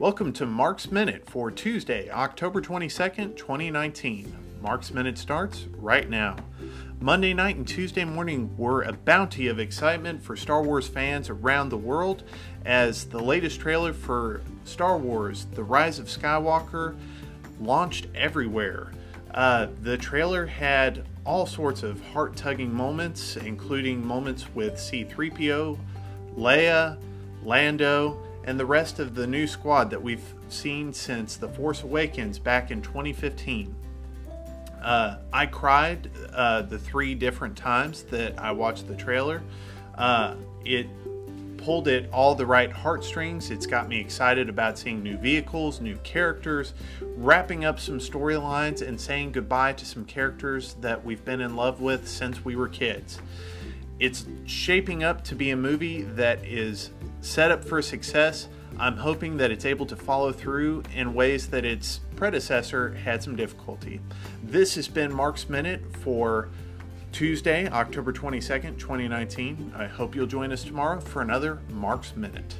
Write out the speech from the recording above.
Welcome to Mark's Minute for Tuesday, October 22nd, 2019. Mark's Minute starts right now. Monday night and Tuesday morning were a bounty of excitement for Star Wars fans around the world as the latest trailer for Star Wars The Rise of Skywalker launched everywhere. Uh, the trailer had all sorts of heart tugging moments, including moments with C3PO, Leia, Lando, and the rest of the new squad that we've seen since The Force Awakens back in 2015. Uh, I cried uh, the three different times that I watched the trailer. Uh, it pulled at all the right heartstrings. It's got me excited about seeing new vehicles, new characters, wrapping up some storylines, and saying goodbye to some characters that we've been in love with since we were kids. It's shaping up to be a movie that is set up for success. I'm hoping that it's able to follow through in ways that its predecessor had some difficulty. This has been Mark's Minute for Tuesday, October 22nd, 2019. I hope you'll join us tomorrow for another Mark's Minute.